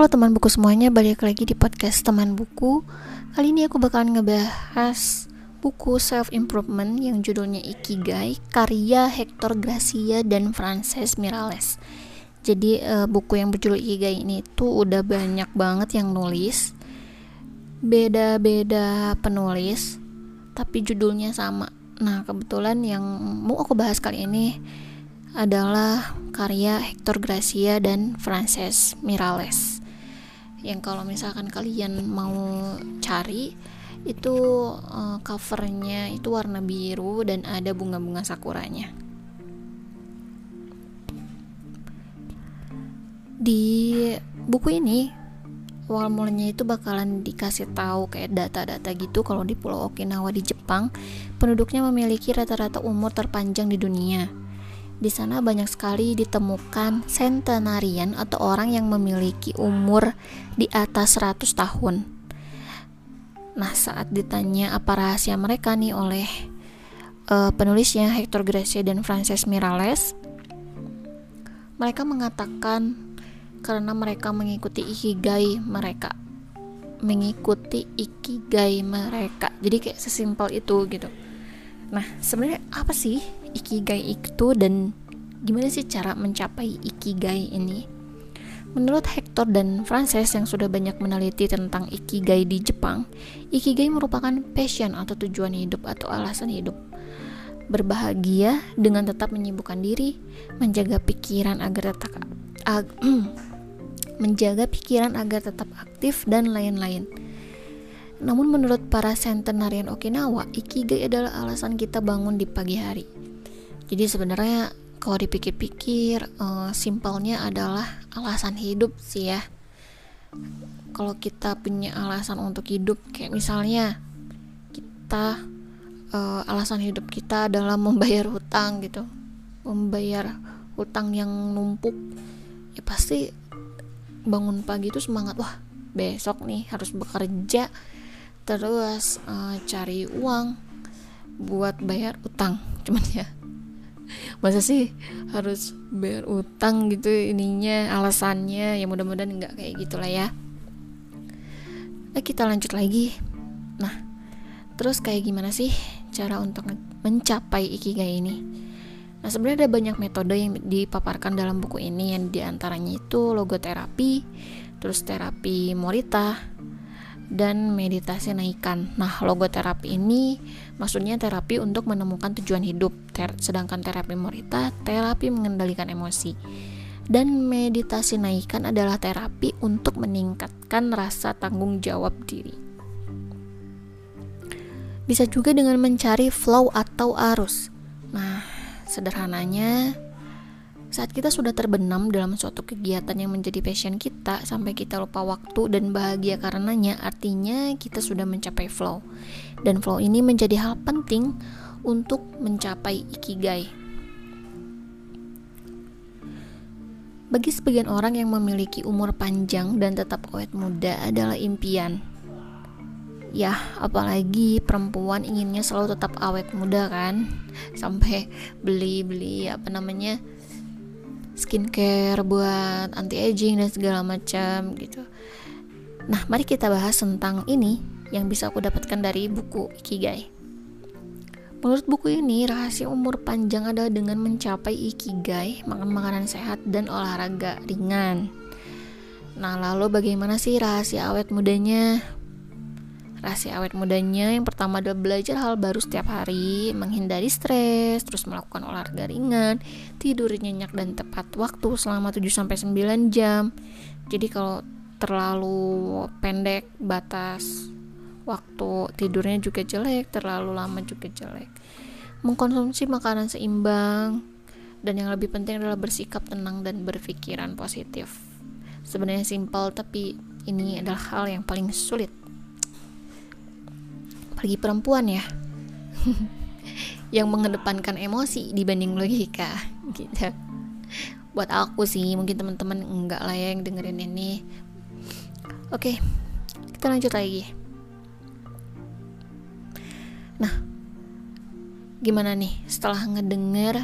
Halo teman buku semuanya, balik lagi di podcast teman buku. Kali ini aku bakalan ngebahas buku self improvement yang judulnya Ikigai karya Hector Gracia dan Frances Mirales jadi uh, buku yang berjudul Ikigai ini tuh udah banyak banget yang nulis. Beda-beda penulis tapi judulnya sama. Nah kebetulan yang mau aku bahas kali ini adalah karya Hector Gracia dan Frances Mirales yang kalau misalkan kalian mau cari itu uh, covernya itu warna biru dan ada bunga-bunga sakuranya. Di buku ini awal mulanya itu bakalan dikasih tahu kayak data-data gitu kalau di Pulau Okinawa di Jepang penduduknya memiliki rata-rata umur terpanjang di dunia di sana banyak sekali ditemukan centenarian atau orang yang memiliki umur di atas 100 tahun. Nah, saat ditanya apa rahasia mereka nih oleh uh, penulisnya Hector Gracie dan Frances Mirales, mereka mengatakan karena mereka mengikuti ikigai mereka mengikuti ikigai mereka jadi kayak sesimpel itu gitu nah sebenarnya apa sih ikigai itu dan gimana sih cara mencapai ikigai ini? Menurut Hector dan Frances yang sudah banyak meneliti tentang ikigai di Jepang, ikigai merupakan passion atau tujuan hidup atau alasan hidup. Berbahagia dengan tetap menyibukkan diri, menjaga pikiran agar tetap ag, menjaga pikiran agar tetap aktif dan lain-lain. Namun menurut para centenarian Okinawa, ikigai adalah alasan kita bangun di pagi hari. Jadi sebenarnya kalau dipikir-pikir uh, simpelnya adalah alasan hidup sih ya. Kalau kita punya alasan untuk hidup kayak misalnya kita uh, alasan hidup kita adalah membayar hutang gitu. Membayar hutang yang numpuk ya pasti bangun pagi itu semangat. Wah besok nih harus bekerja terus uh, cari uang buat bayar utang. Cuman ya masa sih harus bayar utang gitu ininya alasannya? Ya mudah-mudahan nggak kayak gitulah ya. Nah, kita lanjut lagi. Nah terus kayak gimana sih cara untuk mencapai ikigai ini? Nah sebenarnya ada banyak metode yang dipaparkan dalam buku ini. Yang di antaranya itu logoterapi terus terapi morita dan meditasi naikkan. Nah, logoterapi ini maksudnya terapi untuk menemukan tujuan hidup, ter sedangkan terapi morita terapi mengendalikan emosi. Dan meditasi naikkan adalah terapi untuk meningkatkan rasa tanggung jawab diri. Bisa juga dengan mencari flow atau arus. Nah, sederhananya saat kita sudah terbenam dalam suatu kegiatan yang menjadi passion kita sampai kita lupa waktu dan bahagia karenanya, artinya kita sudah mencapai flow. Dan flow ini menjadi hal penting untuk mencapai ikigai. Bagi sebagian orang yang memiliki umur panjang dan tetap awet muda adalah impian. Ya, apalagi perempuan inginnya selalu tetap awet muda kan, sampai beli-beli apa namanya skincare buat anti aging dan segala macam gitu. Nah, mari kita bahas tentang ini yang bisa aku dapatkan dari buku Ikigai. Menurut buku ini, rahasia umur panjang adalah dengan mencapai ikigai, makan makanan sehat dan olahraga ringan. Nah, lalu bagaimana sih rahasia awet mudanya? Rahasia awet mudanya yang pertama adalah belajar hal baru setiap hari, menghindari stres, terus melakukan olahraga ringan, tidur nyenyak dan tepat waktu selama 7 sampai 9 jam. Jadi kalau terlalu pendek batas waktu tidurnya juga jelek, terlalu lama juga jelek. Mengkonsumsi makanan seimbang dan yang lebih penting adalah bersikap tenang dan berpikiran positif. Sebenarnya simpel tapi ini adalah hal yang paling sulit apalagi perempuan ya. Yang mengedepankan emosi dibanding logika gitu. Buat aku sih mungkin teman-teman enggak lah ya yang dengerin ini. Oke kita lanjut lagi. Nah gimana nih setelah ngedenger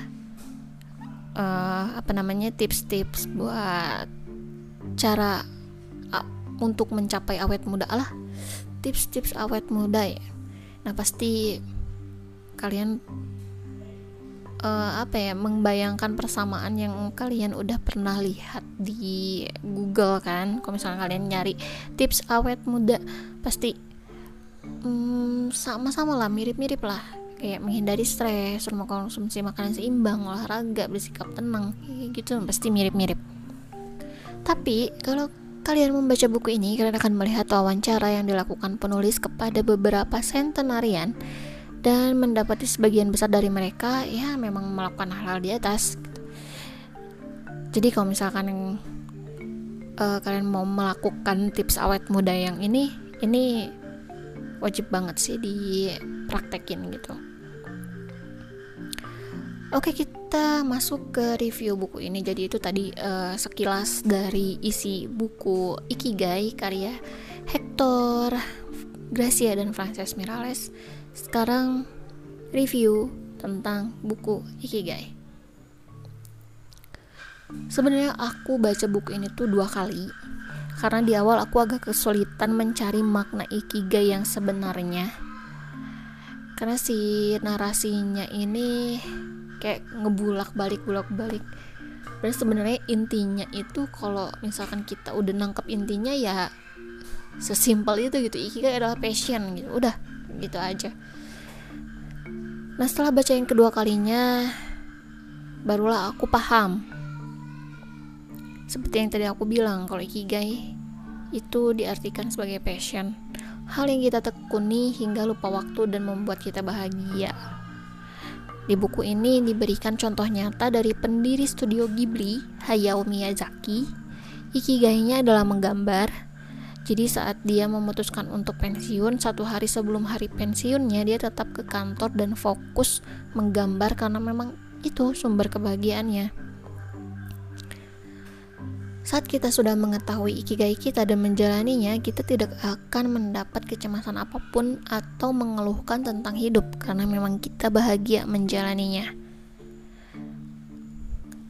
uh, apa namanya tips-tips buat cara untuk mencapai awet muda lah. Tips-tips awet muda ya nah pasti kalian uh, apa ya membayangkan persamaan yang kalian udah pernah lihat di Google kan kalau misalnya kalian nyari tips awet muda pasti um, sama-sama lah mirip-mirip lah kayak menghindari stres, rumah konsumsi makanan seimbang, olahraga, bersikap tenang, gitu pasti mirip-mirip. Tapi kalau kalian membaca buku ini, kalian akan melihat wawancara yang dilakukan penulis kepada beberapa sentenarian dan mendapati sebagian besar dari mereka ya memang melakukan hal-hal di atas. Jadi kalau misalkan uh, kalian mau melakukan tips awet muda yang ini, ini wajib banget sih dipraktekin gitu. Oke kita masuk ke review buku ini. Jadi itu tadi uh, sekilas dari isi buku Ikigai karya Hector Gracia dan Frances Mirales sekarang review tentang buku Ikigai. Sebenarnya aku baca buku ini tuh dua kali. Karena di awal aku agak kesulitan mencari makna ikigai yang sebenarnya. Karena si narasinya ini kayak ngebulak balik bulak balik. Dan sebenarnya intinya itu kalau misalkan kita udah nangkep intinya ya sesimpel itu gitu. Ikigai adalah passion gitu. Udah gitu aja. Nah setelah baca yang kedua kalinya barulah aku paham. Seperti yang tadi aku bilang, kalau ikigai itu diartikan sebagai passion, hal yang kita tekuni hingga lupa waktu dan membuat kita bahagia. Di buku ini diberikan contoh nyata dari pendiri studio Ghibli, Hayao Miyazaki. Ikigainya adalah menggambar. Jadi saat dia memutuskan untuk pensiun, satu hari sebelum hari pensiunnya dia tetap ke kantor dan fokus menggambar karena memang itu sumber kebahagiaannya. Saat kita sudah mengetahui ikigai kita dan menjalaninya, kita tidak akan mendapat kecemasan apa pun atau mengeluhkan tentang hidup karena memang kita bahagia menjalaninya.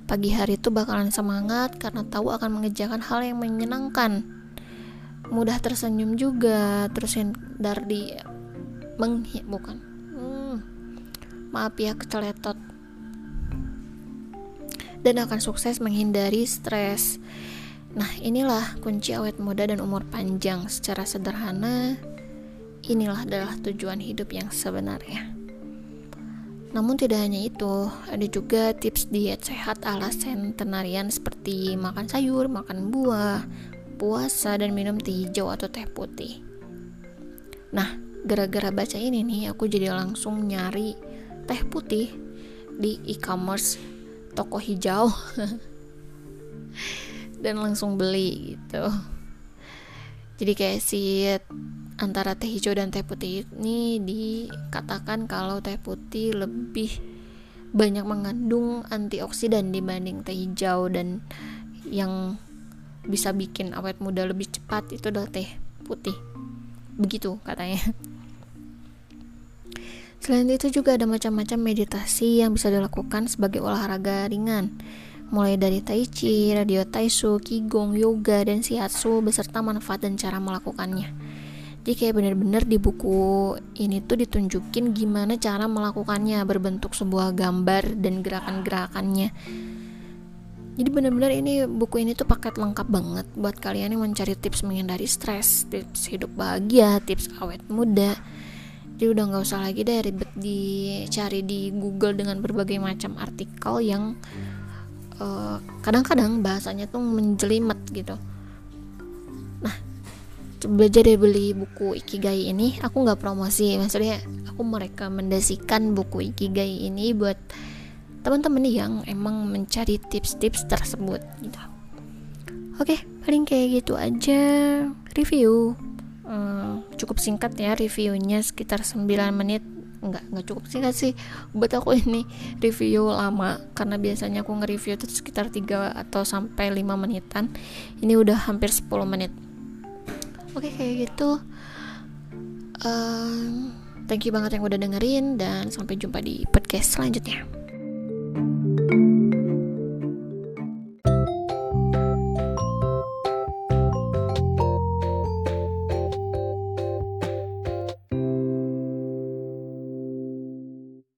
Pagi hari itu bakalan semangat karena tahu akan mengerjakan hal yang menyenangkan. Mudah tersenyum juga, terus hindar di menghi bukan. Hmm, maaf ya keceletot dan akan sukses menghindari stres. Nah, inilah kunci awet muda dan umur panjang. Secara sederhana, inilah adalah tujuan hidup yang sebenarnya. Namun tidak hanya itu, ada juga tips diet sehat ala centenarian seperti makan sayur, makan buah, puasa, dan minum teh hijau atau teh putih. Nah, gara-gara baca ini nih, aku jadi langsung nyari teh putih di e-commerce toko hijau. Dan langsung beli gitu. Jadi kayak si antara teh hijau dan teh putih ini dikatakan kalau teh putih lebih banyak mengandung antioksidan dibanding teh hijau dan yang bisa bikin awet muda lebih cepat itu adalah teh putih. Begitu katanya Selain itu juga ada macam-macam meditasi yang bisa dilakukan sebagai olahraga ringan mulai dari tai chi, radio taisu, qigong, yoga, dan shiatsu beserta manfaat dan cara melakukannya. Jadi kayak bener-bener di buku ini tuh ditunjukin gimana cara melakukannya berbentuk sebuah gambar dan gerakan-gerakannya. Jadi bener-bener ini buku ini tuh paket lengkap banget buat kalian yang mencari tips menghindari stres, tips hidup bahagia, tips awet muda, jadi udah nggak usah lagi deh ribet dicari di Google dengan berbagai macam artikel yang eh, kadang-kadang bahasanya tuh menjelimet gitu. Nah belajar dari beli buku Ikigai ini. Aku nggak promosi maksudnya aku merekomendasikan buku Ikigai ini buat teman-teman yang emang mencari tips-tips tersebut gitu. Oke paling kayak gitu aja. Review. Hmm, cukup singkat ya reviewnya sekitar 9 menit. Nggak nggak cukup singkat sih. Buat aku ini review lama karena biasanya aku nge-review itu sekitar 3 atau sampai 5 menitan. Ini udah hampir 10 menit. Oke kayak gitu. Um, thank you banget yang udah dengerin dan sampai jumpa di podcast selanjutnya